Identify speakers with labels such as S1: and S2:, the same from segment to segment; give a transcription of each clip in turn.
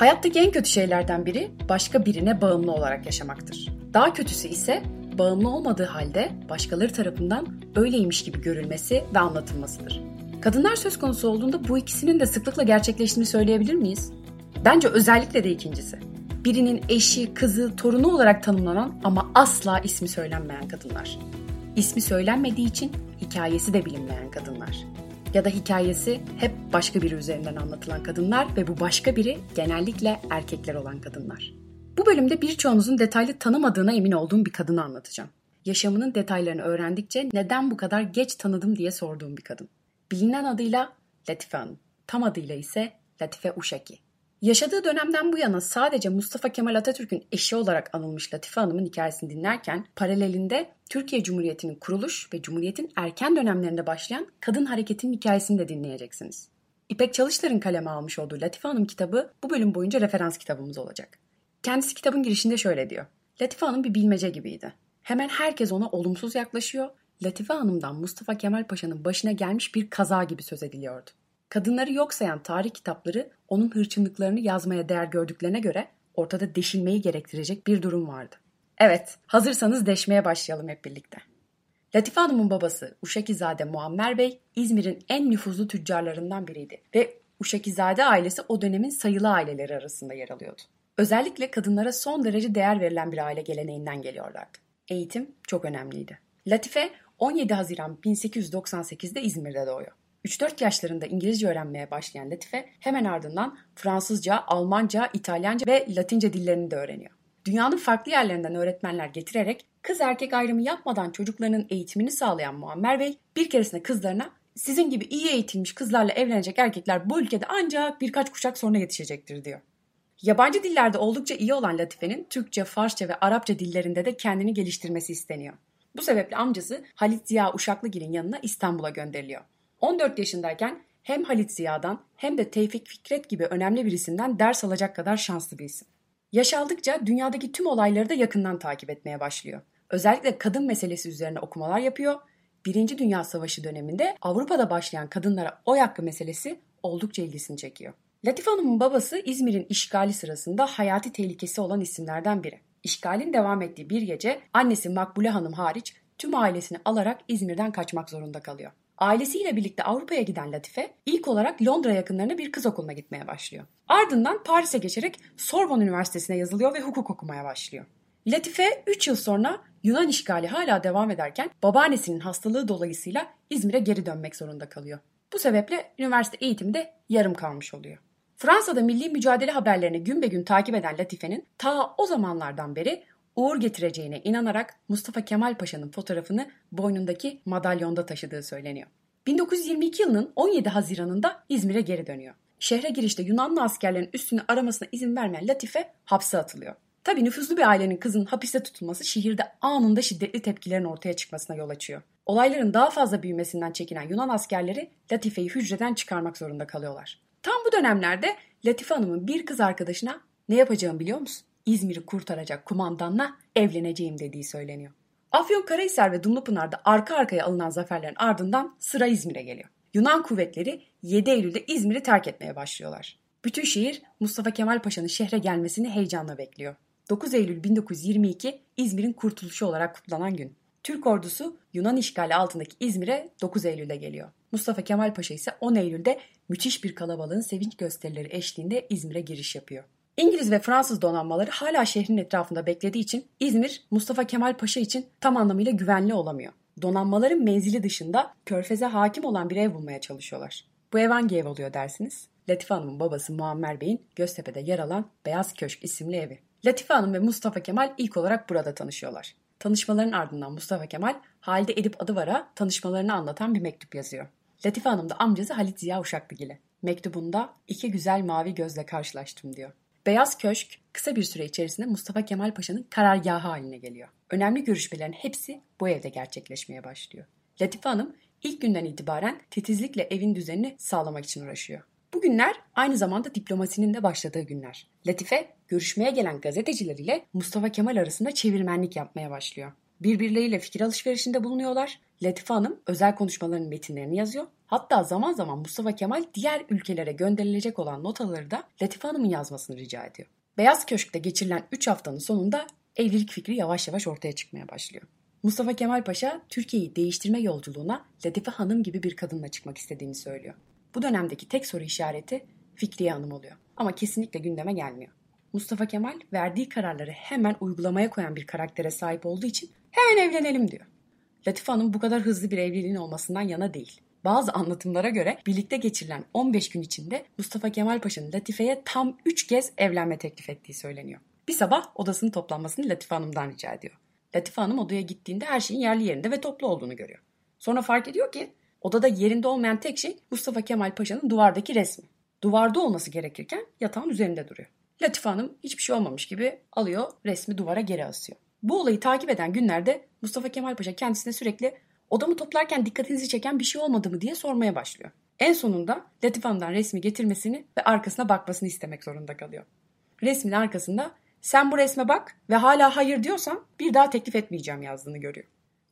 S1: Hayattaki en kötü şeylerden biri başka birine bağımlı olarak yaşamaktır. Daha kötüsü ise bağımlı olmadığı halde başkaları tarafından öyleymiş gibi görülmesi ve anlatılmasıdır. Kadınlar söz konusu olduğunda bu ikisinin de sıklıkla gerçekleştiğini söyleyebilir miyiz? Bence özellikle de ikincisi. Birinin eşi, kızı, torunu olarak tanımlanan ama asla ismi söylenmeyen kadınlar. İsmi söylenmediği için hikayesi de bilinmeyen kadınlar. Ya da hikayesi hep başka biri üzerinden anlatılan kadınlar ve bu başka biri genellikle erkekler olan kadınlar. Bu bölümde birçoğunuzun detaylı tanımadığına emin olduğum bir kadını anlatacağım. Yaşamının detaylarını öğrendikçe neden bu kadar geç tanıdım diye sorduğum bir kadın. Bilinen adıyla Latife Hanım, tam adıyla ise Latife Uşaki. Yaşadığı dönemden bu yana sadece Mustafa Kemal Atatürk'ün eşi olarak anılmış Latife Hanım'ın hikayesini dinlerken paralelinde Türkiye Cumhuriyeti'nin kuruluş ve Cumhuriyet'in erken dönemlerinde başlayan kadın hareketinin hikayesini de dinleyeceksiniz. İpek Çalışlar'ın kaleme almış olduğu Latife Hanım kitabı bu bölüm boyunca referans kitabımız olacak. Kendisi kitabın girişinde şöyle diyor. Latife Hanım bir bilmece gibiydi. Hemen herkes ona olumsuz yaklaşıyor. Latife Hanım'dan Mustafa Kemal Paşa'nın başına gelmiş bir kaza gibi söz ediliyordu. Kadınları yok sayan tarih kitapları onun hırçınlıklarını yazmaya değer gördüklerine göre ortada deşilmeyi gerektirecek bir durum vardı. Evet, hazırsanız deşmeye başlayalım hep birlikte. Latife Hanım'ın babası Uşakizade Muammer Bey, İzmir'in en nüfuzlu tüccarlarından biriydi ve Uşakizade ailesi o dönemin sayılı aileleri arasında yer alıyordu. Özellikle kadınlara son derece değer verilen bir aile geleneğinden geliyorlardı. Eğitim çok önemliydi. Latife 17 Haziran 1898'de İzmir'de doğuyor. 3-4 yaşlarında İngilizce öğrenmeye başlayan Latife hemen ardından Fransızca, Almanca, İtalyanca ve Latince dillerini de öğreniyor. Dünyanın farklı yerlerinden öğretmenler getirerek kız erkek ayrımı yapmadan çocuklarının eğitimini sağlayan Muammer Bey bir keresinde kızlarına sizin gibi iyi eğitilmiş kızlarla evlenecek erkekler bu ülkede ancak birkaç kuşak sonra yetişecektir diyor. Yabancı dillerde oldukça iyi olan Latife'nin Türkçe, Farsça ve Arapça dillerinde de kendini geliştirmesi isteniyor. Bu sebeple amcası Halit Ziya Uşaklıgil'in yanına İstanbul'a gönderiliyor. 14 yaşındayken hem Halit Ziya'dan hem de Tevfik Fikret gibi önemli bir isimden ders alacak kadar şanslı bir isim. Yaş aldıkça dünyadaki tüm olayları da yakından takip etmeye başlıyor. Özellikle kadın meselesi üzerine okumalar yapıyor. Birinci Dünya Savaşı döneminde Avrupa'da başlayan kadınlara oy hakkı meselesi oldukça ilgisini çekiyor. Latife Hanım'ın babası İzmir'in işgali sırasında hayati tehlikesi olan isimlerden biri. İşgalin devam ettiği bir gece annesi Makbule Hanım hariç tüm ailesini alarak İzmir'den kaçmak zorunda kalıyor. Ailesiyle birlikte Avrupa'ya giden Latife ilk olarak Londra yakınlarına bir kız okuluna gitmeye başlıyor. Ardından Paris'e geçerek Sorbonne Üniversitesi'ne yazılıyor ve hukuk okumaya başlıyor. Latife 3 yıl sonra Yunan işgali hala devam ederken babaannesinin hastalığı dolayısıyla İzmir'e geri dönmek zorunda kalıyor. Bu sebeple üniversite eğitimi de yarım kalmış oluyor. Fransa'da milli mücadele haberlerini gün be gün takip eden Latife'nin ta o zamanlardan beri uğur getireceğine inanarak Mustafa Kemal Paşa'nın fotoğrafını boynundaki madalyonda taşıdığı söyleniyor. 1922 yılının 17 Haziran'ında İzmir'e geri dönüyor. Şehre girişte Yunanlı askerlerin üstünü aramasına izin vermeyen Latife hapse atılıyor. Tabii nüfuzlu bir ailenin kızın hapiste tutulması şehirde anında şiddetli tepkilerin ortaya çıkmasına yol açıyor. Olayların daha fazla büyümesinden çekinen Yunan askerleri Latife'yi hücreden çıkarmak zorunda kalıyorlar. Tam bu dönemlerde Latife Hanım'ın bir kız arkadaşına ne yapacağım biliyor musun? İzmir'i kurtaracak kumandanla evleneceğim dediği söyleniyor. Afyon Karahisar ve Dumlupınar'da arka arkaya alınan zaferlerin ardından sıra İzmir'e geliyor. Yunan kuvvetleri 7 Eylül'de İzmir'i terk etmeye başlıyorlar. Bütün şehir Mustafa Kemal Paşa'nın şehre gelmesini heyecanla bekliyor. 9 Eylül 1922 İzmir'in kurtuluşu olarak kutlanan gün. Türk ordusu Yunan işgali altındaki İzmir'e 9 Eylül'de geliyor. Mustafa Kemal Paşa ise 10 Eylül'de müthiş bir kalabalığın sevinç gösterileri eşliğinde İzmir'e giriş yapıyor. İngiliz ve Fransız donanmaları hala şehrin etrafında beklediği için İzmir Mustafa Kemal Paşa için tam anlamıyla güvenli olamıyor. Donanmaların menzili dışında körfeze hakim olan bir ev bulmaya çalışıyorlar. Bu ev hangi ev oluyor dersiniz? Latife Hanım'ın babası Muammer Bey'in Göztepe'de yer alan Beyaz Köşk isimli evi. Latife Hanım ve Mustafa Kemal ilk olarak burada tanışıyorlar. Tanışmaların ardından Mustafa Kemal Halide Edip Adıvar'a tanışmalarını anlatan bir mektup yazıyor. Latife Hanım da amcası Halit Ziya Uşaklıgil'e. Mektubunda iki güzel mavi gözle karşılaştım diyor. Beyaz Köşk kısa bir süre içerisinde Mustafa Kemal Paşa'nın karargahı haline geliyor. Önemli görüşmelerin hepsi bu evde gerçekleşmeye başlıyor. Latife Hanım ilk günden itibaren titizlikle evin düzenini sağlamak için uğraşıyor. Bu günler aynı zamanda diplomasinin de başladığı günler. Latife görüşmeye gelen gazeteciler ile Mustafa Kemal arasında çevirmenlik yapmaya başlıyor. Birbirleriyle fikir alışverişinde bulunuyorlar. Latife Hanım özel konuşmaların metinlerini yazıyor. Hatta zaman zaman Mustafa Kemal diğer ülkelere gönderilecek olan notaları da Latife Hanım'ın yazmasını rica ediyor. Beyaz Köşk'te geçirilen 3 haftanın sonunda evlilik fikri yavaş yavaş ortaya çıkmaya başlıyor. Mustafa Kemal Paşa Türkiye'yi değiştirme yolculuğuna Latife Hanım gibi bir kadınla çıkmak istediğini söylüyor. Bu dönemdeki tek soru işareti Fikriye Hanım oluyor. Ama kesinlikle gündeme gelmiyor. Mustafa Kemal verdiği kararları hemen uygulamaya koyan bir karaktere sahip olduğu için hemen evlenelim diyor. Latife Hanım bu kadar hızlı bir evliliğin olmasından yana değil. Bazı anlatımlara göre birlikte geçirilen 15 gün içinde Mustafa Kemal Paşa'nın Latife'ye tam 3 kez evlenme teklif ettiği söyleniyor. Bir sabah odasının toplanmasını Latife Hanım'dan rica ediyor. Latife Hanım odaya gittiğinde her şeyin yerli yerinde ve toplu olduğunu görüyor. Sonra fark ediyor ki odada yerinde olmayan tek şey Mustafa Kemal Paşa'nın duvardaki resmi. Duvarda olması gerekirken yatağın üzerinde duruyor. Latife Hanım hiçbir şey olmamış gibi alıyor resmi duvara geri asıyor. Bu olayı takip eden günlerde Mustafa Kemal Paşa kendisine sürekli odamı toplarken dikkatinizi çeken bir şey olmadı mı diye sormaya başlıyor. En sonunda Latife Hanım'dan resmi getirmesini ve arkasına bakmasını istemek zorunda kalıyor. Resmin arkasında sen bu resme bak ve hala hayır diyorsan bir daha teklif etmeyeceğim yazdığını görüyor.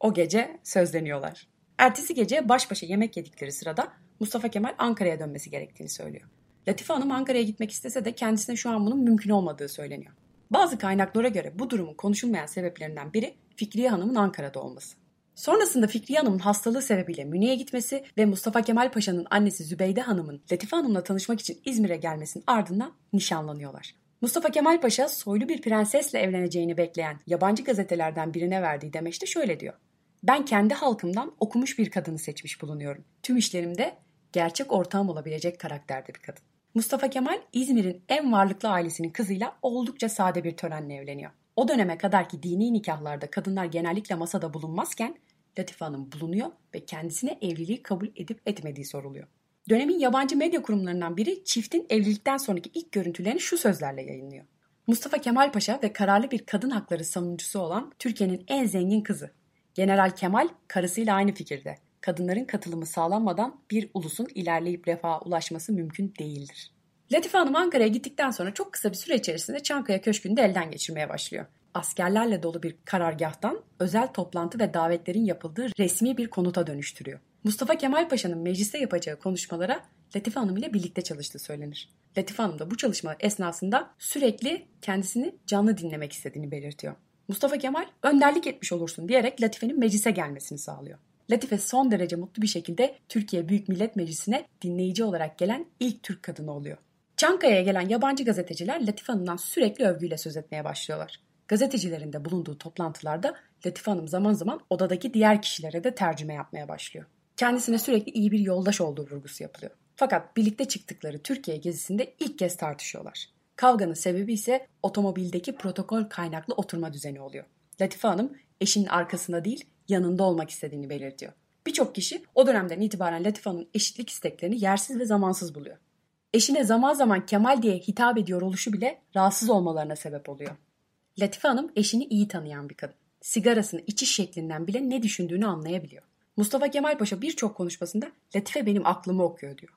S1: O gece sözleniyorlar. Ertesi gece baş başa yemek yedikleri sırada Mustafa Kemal Ankara'ya dönmesi gerektiğini söylüyor. Latife Hanım Ankara'ya gitmek istese de kendisine şu an bunun mümkün olmadığı söyleniyor. Bazı kaynaklara göre bu durumun konuşulmayan sebeplerinden biri Fikriye Hanım'ın Ankara'da olması. Sonrasında Fikriye Hanım'ın hastalığı sebebiyle Münih'e gitmesi ve Mustafa Kemal Paşa'nın annesi Zübeyde Hanım'ın Latife Hanım'la tanışmak için İzmir'e gelmesinin ardından nişanlanıyorlar. Mustafa Kemal Paşa soylu bir prensesle evleneceğini bekleyen yabancı gazetelerden birine verdiği demeçte şöyle diyor. Ben kendi halkımdan okumuş bir kadını seçmiş bulunuyorum. Tüm işlerimde gerçek ortağım olabilecek karakterde bir kadın. Mustafa Kemal İzmir'in en varlıklı ailesinin kızıyla oldukça sade bir törenle evleniyor. O döneme kadar ki dini nikahlarda kadınlar genellikle masada bulunmazken Latife Hanım bulunuyor ve kendisine evliliği kabul edip etmediği soruluyor. Dönemin yabancı medya kurumlarından biri çiftin evlilikten sonraki ilk görüntülerini şu sözlerle yayınlıyor. Mustafa Kemal Paşa ve kararlı bir kadın hakları savunucusu olan Türkiye'nin en zengin kızı. General Kemal karısıyla aynı fikirde. Kadınların katılımı sağlanmadan bir ulusun ilerleyip refaha ulaşması mümkün değildir. Latife Hanım Ankara'ya gittikten sonra çok kısa bir süre içerisinde Çankaya Köşkü'nü de elden geçirmeye başlıyor. Askerlerle dolu bir karargahtan özel toplantı ve davetlerin yapıldığı resmi bir konuta dönüştürüyor. Mustafa Kemal Paşa'nın mecliste yapacağı konuşmalara Latife Hanım ile birlikte çalıştığı söylenir. Latife Hanım da bu çalışma esnasında sürekli kendisini canlı dinlemek istediğini belirtiyor. Mustafa Kemal önderlik etmiş olursun diyerek Latife'nin meclise gelmesini sağlıyor. Latife son derece mutlu bir şekilde Türkiye Büyük Millet Meclisi'ne dinleyici olarak gelen ilk Türk kadını oluyor. Çankaya'ya gelen yabancı gazeteciler Latife Hanım'dan sürekli övgüyle söz etmeye başlıyorlar. Gazetecilerin de bulunduğu toplantılarda Latife Hanım zaman zaman odadaki diğer kişilere de tercüme yapmaya başlıyor. Kendisine sürekli iyi bir yoldaş olduğu vurgusu yapılıyor. Fakat birlikte çıktıkları Türkiye gezisinde ilk kez tartışıyorlar. Kavganın sebebi ise otomobildeki protokol kaynaklı oturma düzeni oluyor. Latife Hanım eşinin arkasında değil yanında olmak istediğini belirtiyor. Birçok kişi o dönemden itibaren Latife Hanım'ın eşitlik isteklerini yersiz ve zamansız buluyor. Eşine zaman zaman Kemal diye hitap ediyor oluşu bile rahatsız olmalarına sebep oluyor. Latife Hanım eşini iyi tanıyan bir kadın. Sigarasını içiş şeklinden bile ne düşündüğünü anlayabiliyor. Mustafa Kemal Paşa birçok konuşmasında Latife benim aklımı okuyor diyor.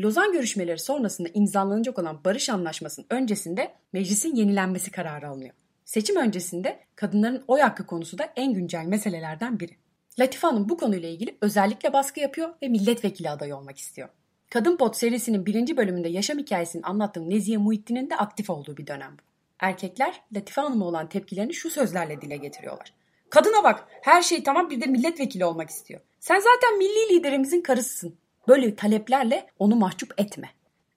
S1: Lozan görüşmeleri sonrasında imzalanacak olan barış anlaşmasının öncesinde meclisin yenilenmesi kararı alınıyor. Seçim öncesinde kadınların oy hakkı konusu da en güncel meselelerden biri. Latife Hanım bu konuyla ilgili özellikle baskı yapıyor ve milletvekili adayı olmak istiyor. Kadın Pot serisinin birinci bölümünde yaşam hikayesini anlattığım Nezihe Muhittin'in de aktif olduğu bir dönem bu. Erkekler Latife Hanım'a olan tepkilerini şu sözlerle dile getiriyorlar. Kadına bak her şey tamam bir de milletvekili olmak istiyor. Sen zaten milli liderimizin karısısın. Böyle taleplerle onu mahcup etme.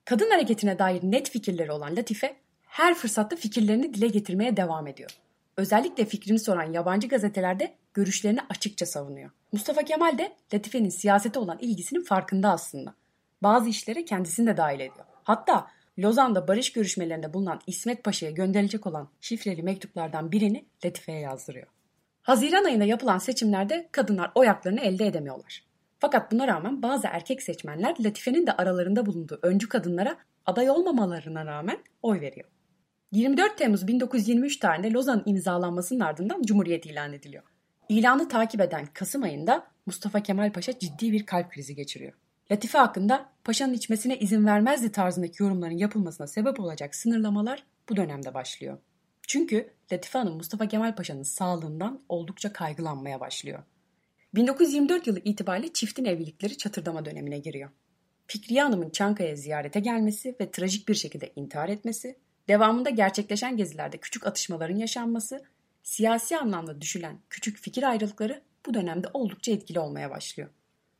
S1: Kadın hareketine dair net fikirleri olan Latife her fırsatta fikirlerini dile getirmeye devam ediyor. Özellikle fikrini soran yabancı gazetelerde görüşlerini açıkça savunuyor. Mustafa Kemal de Latife'nin siyasete olan ilgisinin farkında aslında. Bazı işlere kendisini de dahil ediyor. Hatta Lozan'da barış görüşmelerinde bulunan İsmet Paşa'ya gönderilecek olan şifreli mektuplardan birini Latife'ye yazdırıyor. Haziran ayında yapılan seçimlerde kadınlar oy haklarını elde edemiyorlar. Fakat buna rağmen bazı erkek seçmenler Latife'nin de aralarında bulunduğu öncü kadınlara aday olmamalarına rağmen oy veriyor. 24 Temmuz 1923 tarihinde Lozan imzalanmasının ardından Cumhuriyet ilan ediliyor. İlanı takip eden Kasım ayında Mustafa Kemal Paşa ciddi bir kalp krizi geçiriyor. Latife hakkında paşanın içmesine izin vermezdi tarzındaki yorumların yapılmasına sebep olacak sınırlamalar bu dönemde başlıyor. Çünkü Latife Hanım Mustafa Kemal Paşa'nın sağlığından oldukça kaygılanmaya başlıyor. 1924 yılı itibariyle çiftin evlilikleri çatırdama dönemine giriyor. Fikriye Hanım'ın Çankaya ziyarete gelmesi ve trajik bir şekilde intihar etmesi, devamında gerçekleşen gezilerde küçük atışmaların yaşanması, siyasi anlamda düşülen küçük fikir ayrılıkları bu dönemde oldukça etkili olmaya başlıyor.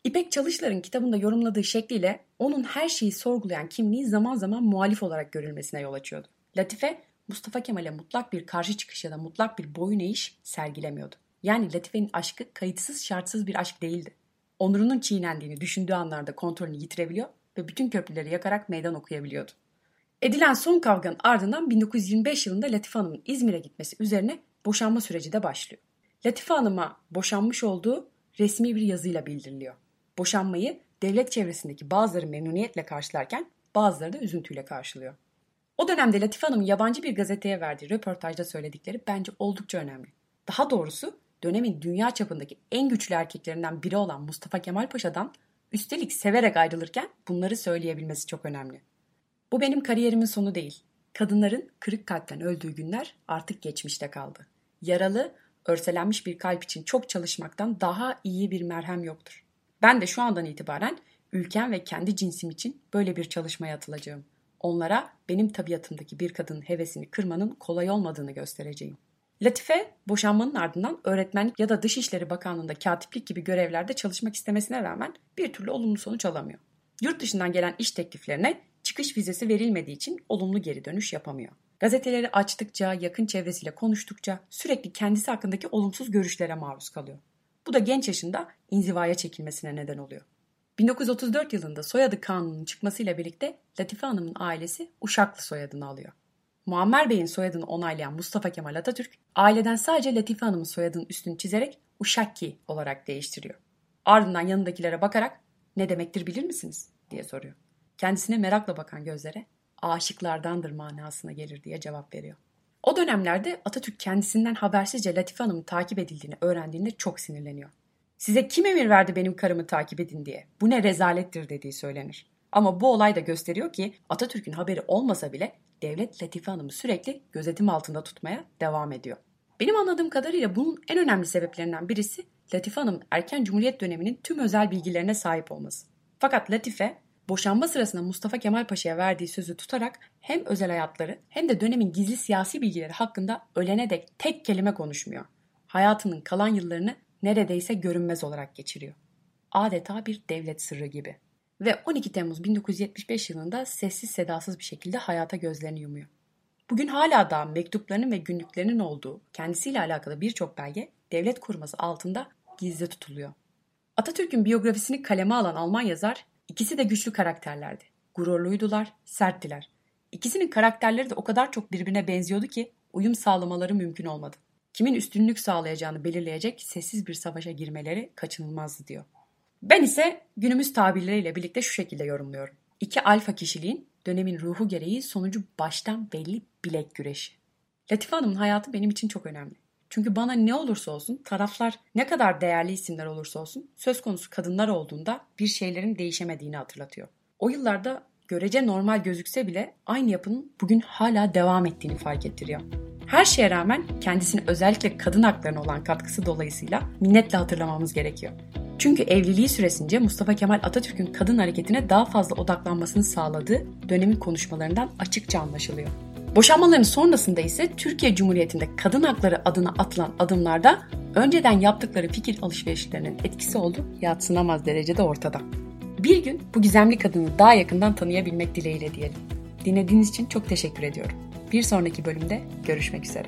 S1: İpek Çalışlar'ın kitabında yorumladığı şekliyle onun her şeyi sorgulayan kimliği zaman zaman muhalif olarak görülmesine yol açıyordu. Latife, Mustafa Kemal'e mutlak bir karşı çıkış ya da mutlak bir boyun eğiş sergilemiyordu. Yani Latife'nin aşkı kayıtsız şartsız bir aşk değildi. Onurunun çiğnendiğini düşündüğü anlarda kontrolünü yitirebiliyor ve bütün köprüleri yakarak meydan okuyabiliyordu. Edilen son kavganın ardından 1925 yılında Latife Hanım'ın İzmir'e gitmesi üzerine boşanma süreci de başlıyor. Latife Hanım'a boşanmış olduğu resmi bir yazıyla bildiriliyor. Boşanmayı devlet çevresindeki bazıları memnuniyetle karşılarken bazıları da üzüntüyle karşılıyor. O dönemde Latife Hanım'ın yabancı bir gazeteye verdiği röportajda söyledikleri bence oldukça önemli. Daha doğrusu dönemin dünya çapındaki en güçlü erkeklerinden biri olan Mustafa Kemal Paşa'dan üstelik severek ayrılırken bunları söyleyebilmesi çok önemli. Bu benim kariyerimin sonu değil. Kadınların kırık kalpten öldüğü günler artık geçmişte kaldı. Yaralı, örselenmiş bir kalp için çok çalışmaktan daha iyi bir merhem yoktur. Ben de şu andan itibaren ülkem ve kendi cinsim için böyle bir çalışmaya atılacağım. Onlara benim tabiatımdaki bir kadının hevesini kırmanın kolay olmadığını göstereceğim. Latife boşanmanın ardından öğretmenlik ya da Dışişleri Bakanlığı'nda katiplik gibi görevlerde çalışmak istemesine rağmen bir türlü olumlu sonuç alamıyor. Yurt dışından gelen iş tekliflerine çıkış vizesi verilmediği için olumlu geri dönüş yapamıyor. Gazeteleri açtıkça, yakın çevresiyle konuştukça sürekli kendisi hakkındaki olumsuz görüşlere maruz kalıyor. Bu da genç yaşında inzivaya çekilmesine neden oluyor. 1934 yılında soyadı kanunun çıkmasıyla birlikte Latife Hanım'ın ailesi Uşaklı soyadını alıyor. Muammer Bey'in soyadını onaylayan Mustafa Kemal Atatürk, aileden sadece Latife Hanım'ın soyadının üstünü çizerek Uşakki olarak değiştiriyor. Ardından yanındakilere bakarak ne demektir bilir misiniz diye soruyor. Kendisine merakla bakan gözlere aşıklardandır manasına gelir diye cevap veriyor. O dönemlerde Atatürk kendisinden habersizce Latife Hanım'ın takip edildiğini öğrendiğinde çok sinirleniyor. Size kim emir verdi benim karımı takip edin diye? Bu ne rezalettir dediği söylenir. Ama bu olay da gösteriyor ki Atatürk'ün haberi olmasa bile devlet Latife Hanım'ı sürekli gözetim altında tutmaya devam ediyor. Benim anladığım kadarıyla bunun en önemli sebeplerinden birisi Latife Hanım erken Cumhuriyet döneminin tüm özel bilgilerine sahip olması. Fakat Latife boşanma sırasında Mustafa Kemal Paşa'ya verdiği sözü tutarak hem özel hayatları hem de dönemin gizli siyasi bilgileri hakkında ölene dek tek kelime konuşmuyor. Hayatının kalan yıllarını neredeyse görünmez olarak geçiriyor. Adeta bir devlet sırrı gibi. Ve 12 Temmuz 1975 yılında sessiz sedasız bir şekilde hayata gözlerini yumuyor. Bugün hala da mektuplarının ve günlüklerinin olduğu kendisiyle alakalı birçok belge devlet koruması altında gizli tutuluyor. Atatürk'ün biyografisini kaleme alan Alman yazar ikisi de güçlü karakterlerdi. Gururluydular, serttiler. İkisinin karakterleri de o kadar çok birbirine benziyordu ki uyum sağlamaları mümkün olmadı kimin üstünlük sağlayacağını belirleyecek sessiz bir savaşa girmeleri kaçınılmazdı diyor. Ben ise günümüz tabirleriyle birlikte şu şekilde yorumluyorum. İki alfa kişiliğin dönemin ruhu gereği sonucu baştan belli bilek güreşi. Latife Hanım'ın hayatı benim için çok önemli. Çünkü bana ne olursa olsun, taraflar ne kadar değerli isimler olursa olsun, söz konusu kadınlar olduğunda bir şeylerin değişemediğini hatırlatıyor. O yıllarda görece normal gözükse bile aynı yapının bugün hala devam ettiğini fark ettiriyor. Her şeye rağmen kendisine özellikle kadın haklarına olan katkısı dolayısıyla minnetle hatırlamamız gerekiyor. Çünkü evliliği süresince Mustafa Kemal Atatürk'ün kadın hareketine daha fazla odaklanmasını sağladığı dönemin konuşmalarından açıkça anlaşılıyor. Boşanmaların sonrasında ise Türkiye Cumhuriyeti'nde kadın hakları adına atılan adımlarda önceden yaptıkları fikir alışverişlerinin etkisi olduğu yatsınamaz derecede ortada. Bir gün bu gizemli kadını daha yakından tanıyabilmek dileğiyle diyelim. Dinlediğiniz için çok teşekkür ediyorum. Bir sonraki bölümde görüşmek üzere.